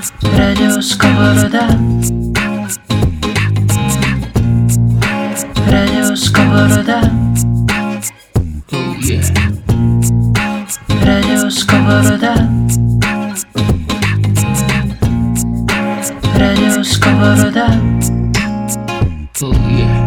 Радио Сковорода Радио Сковорода oh, yeah. Радио Сковорода Радио Сковорода oh, yeah.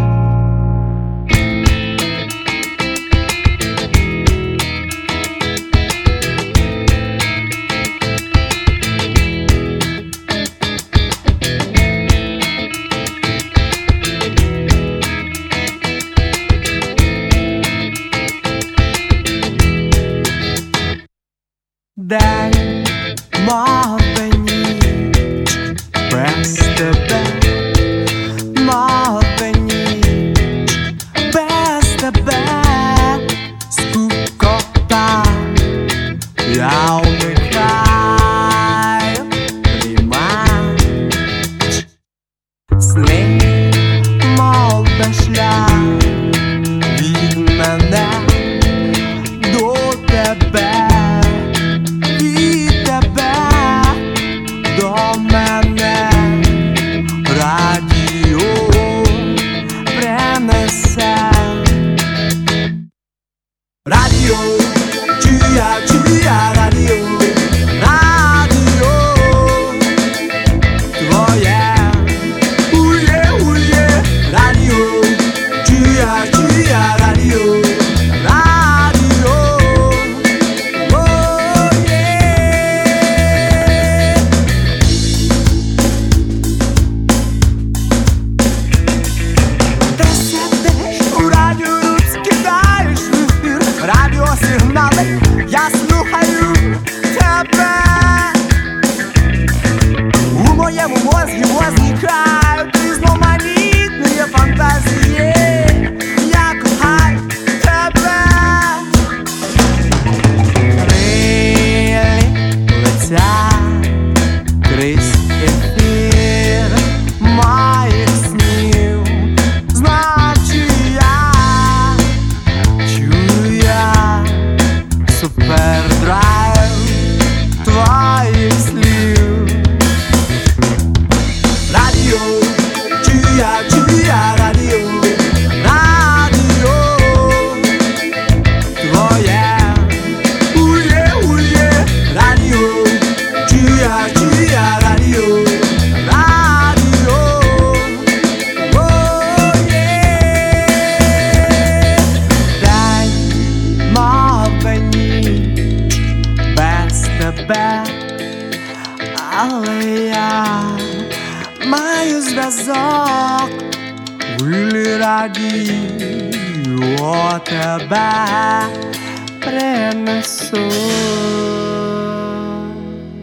name.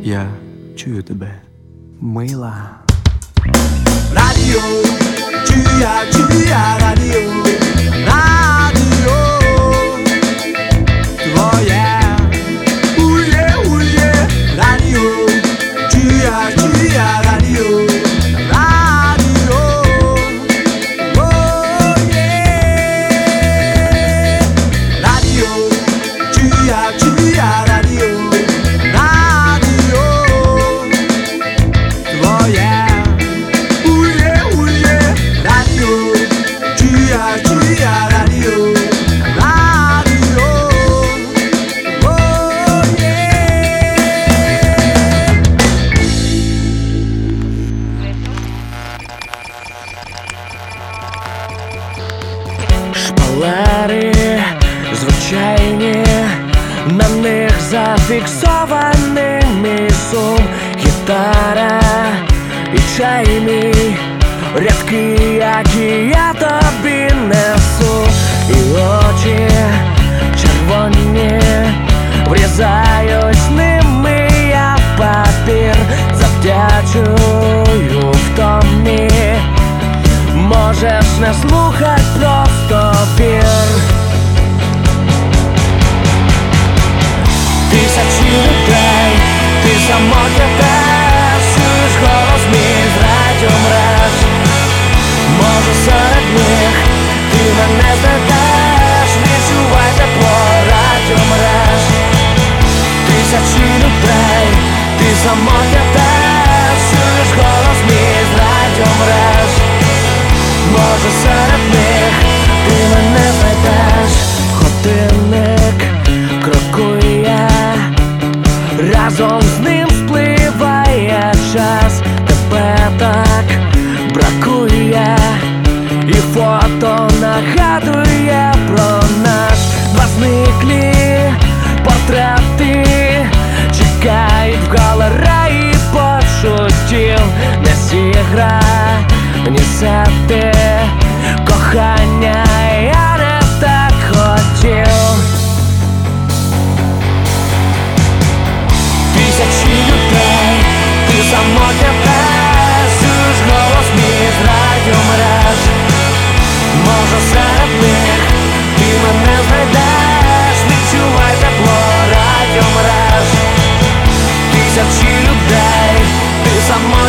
Я чую тебе, мила. Радіо, чия, чия радіо. чайні рядки, які я тобі бинесу, и очи червоні врізаюсь ними я в папір, завдячую в томі, можеш не слухать просто вір. Тисячі людей, ти самотня самотня теж чуєш голос мій з радіомереж Може серед них ти мене знайдеш Годинник крокує Разом з ним спливає час Тебе так бракує І фото нагадує про нас. Два зниклі портрети навіть в галереї почуттів не зігра, ні сети кохання я не так хотів. Тисячі людей, ти самотня песуш голос мій з радіомереж, може все. сама.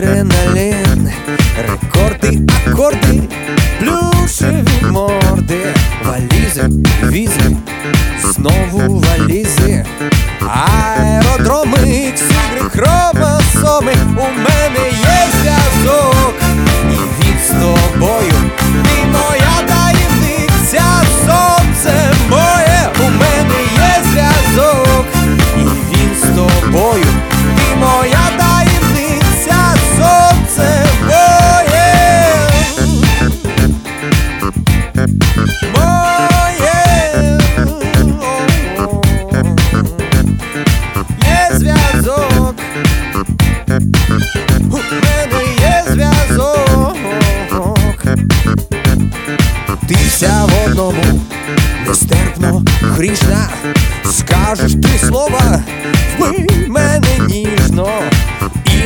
адреналин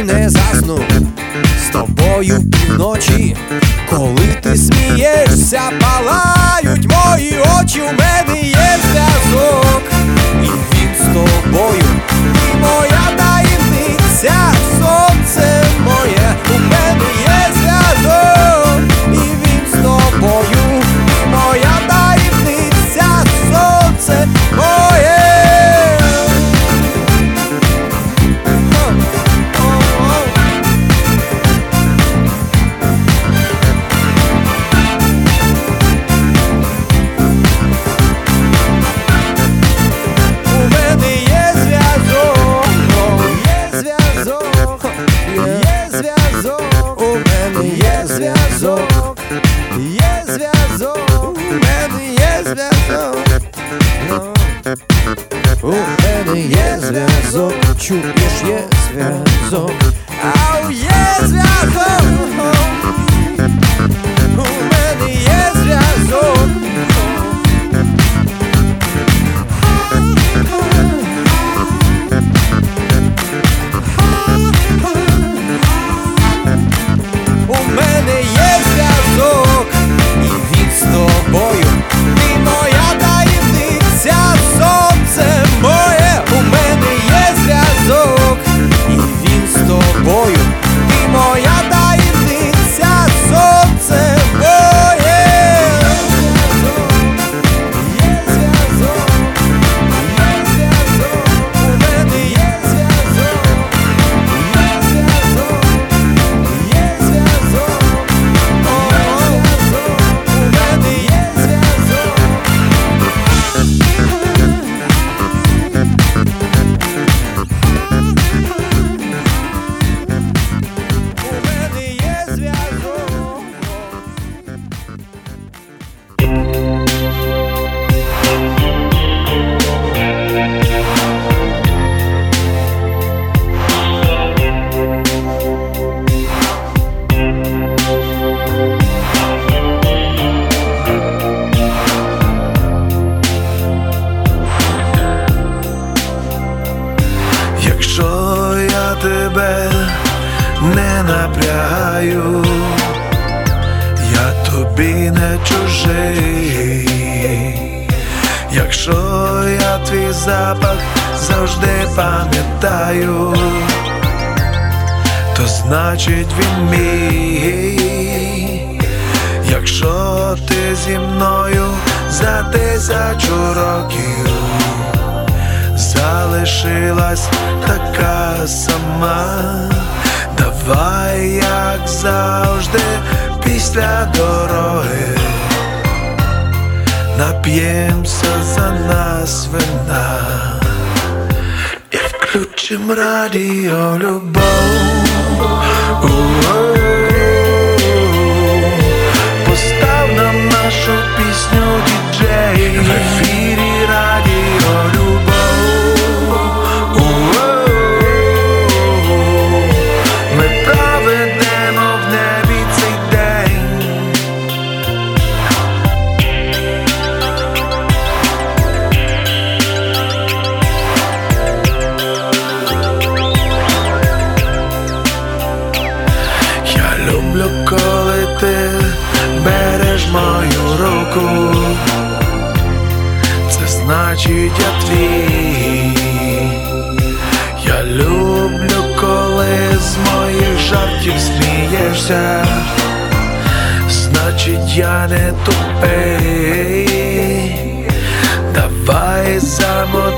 не засну з тобою півночі, коли ти смієшся, палають мої очі, в мене є зв'язок. побачить він мій, якщо ти зі мною за тисячу років залишилась така сама, давай, як завжди, після дороги нап'ємся за нас вина. Включим радіо любов Oh,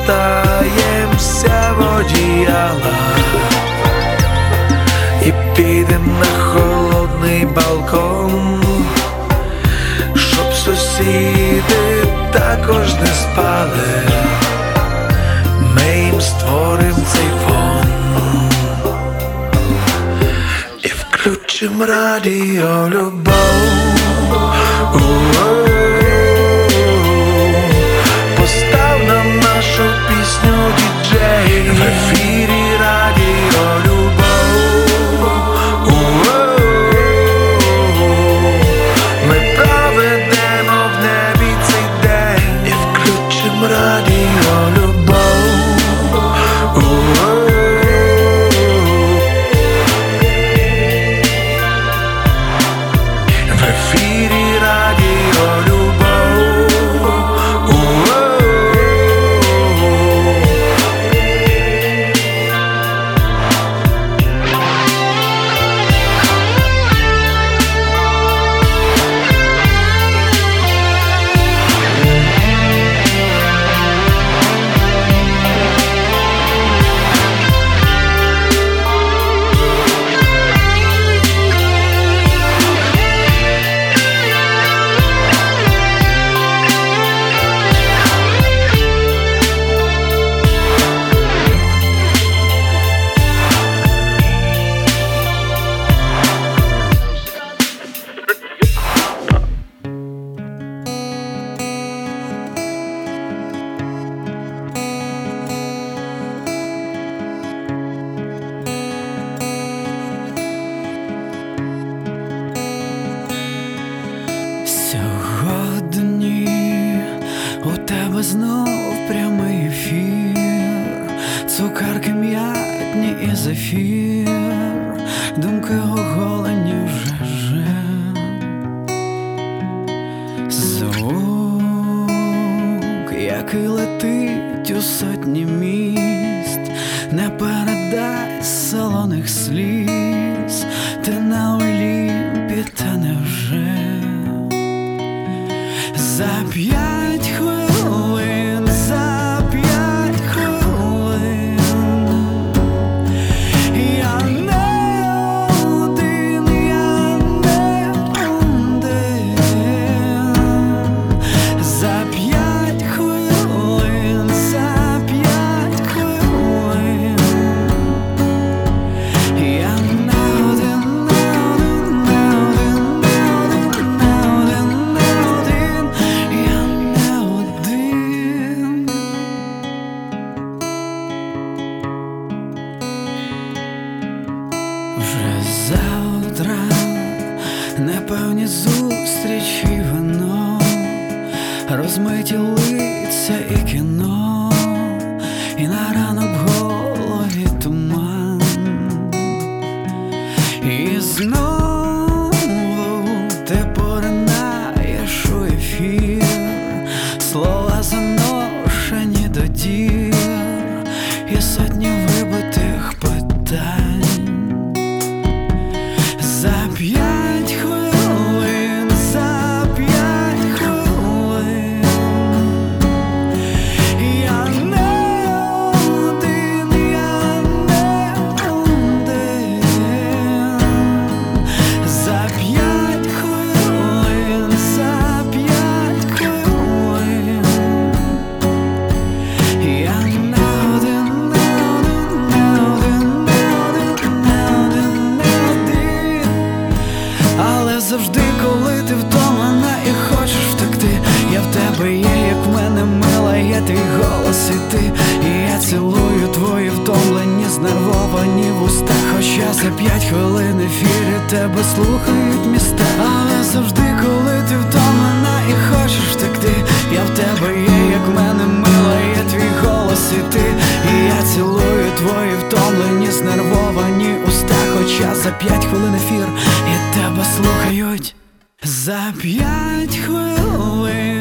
Втаємося в і підем на холодний балкон, щоб сусіди також не спали, ми їм створим цей фон. І включим радіо любов. I feel своих слив. no за п'ять хвилин ефір, і тебе слухають за п'ять хвилин.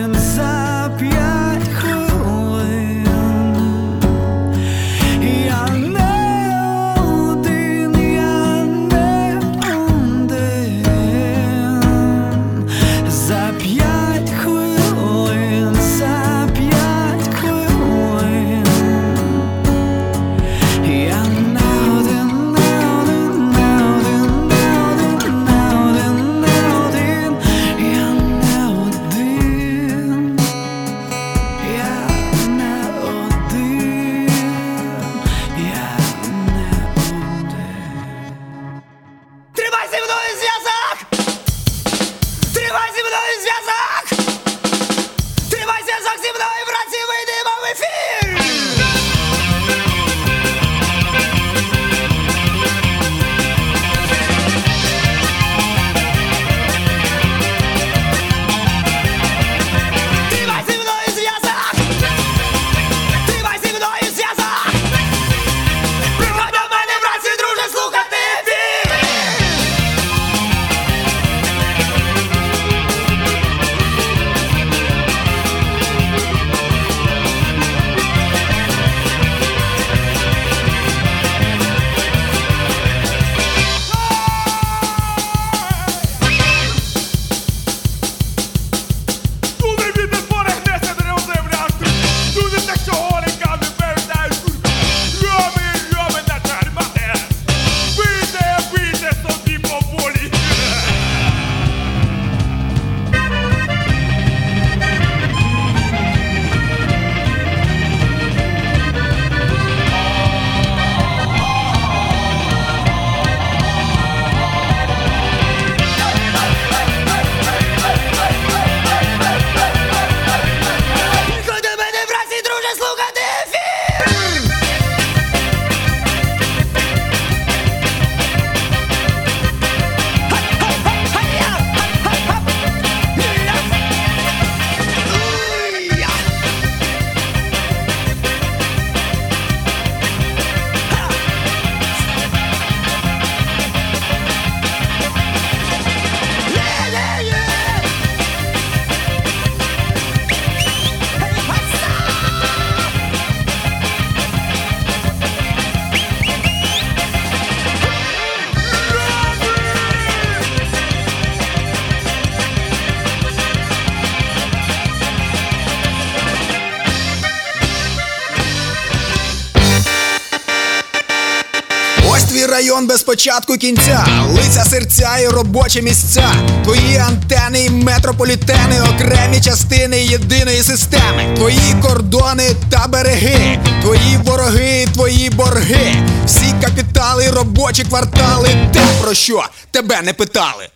без початку кінця, лиця серця і робочі місця, твої антени і метрополітени, окремі частини єдиної системи, твої кордони та береги, твої вороги, і твої борги, всі капітали, робочі квартали, те про що тебе не питали.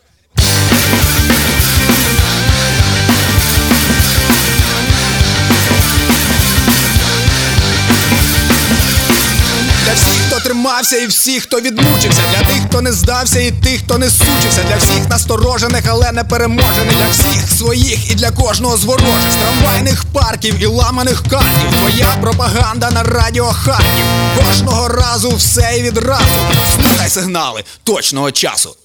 тримався, і всіх, хто відмучився, для тих, хто не здався, і тих, хто не сучився, для всіх насторожених, але не переможених, для всіх своїх і для кожного з ворожих. з трамвайних парків і ламаних катків. Твоя пропаганда на радіо Харків. Кожного разу все і відразу. Слухай сигнали точного часу.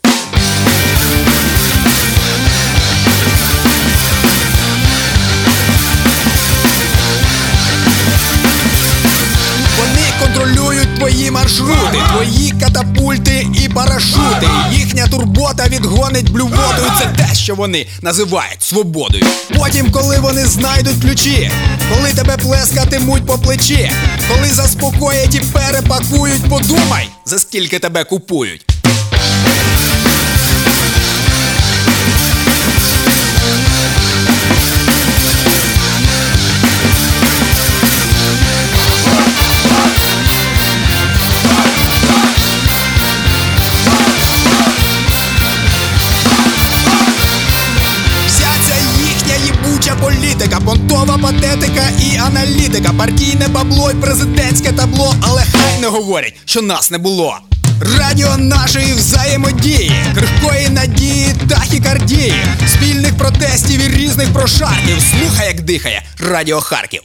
Маршрути, твої катапульти і парашути. Їхня турбота відгонить блювоту. І Це те, що вони називають свободою. Потім, коли вони знайдуть ключі, коли тебе плескатимуть по плечі, коли заспокоять і перепакують, подумай, за скільки тебе купують. Понтова патетика і аналітика, партійне бабло й президентське табло, але хай не говорять, що нас не було. Радіо нашої взаємодії, крихкої надії, тахікардії, спільних протестів і різних прошарків. Слухай, як дихає Радіо Харків.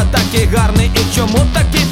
Я такий гарний і чому такий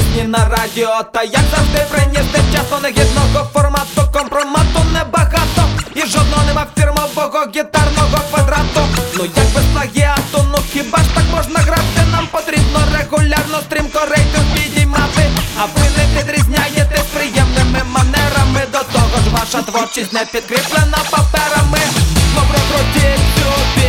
пісні на радіо, та як завжди приніс часу негідного формату, компромату небагато і жодного нема фірмового гітарного квадрату. Ну як без плагіату, ну хіба ж так можна грати? Нам потрібно регулярно стрімко рейтинг підіймати, а ви не відрізняєтесь приємними манерами. До того ж ваша творчість не підкріплена паперами. Добре, крутіть сюди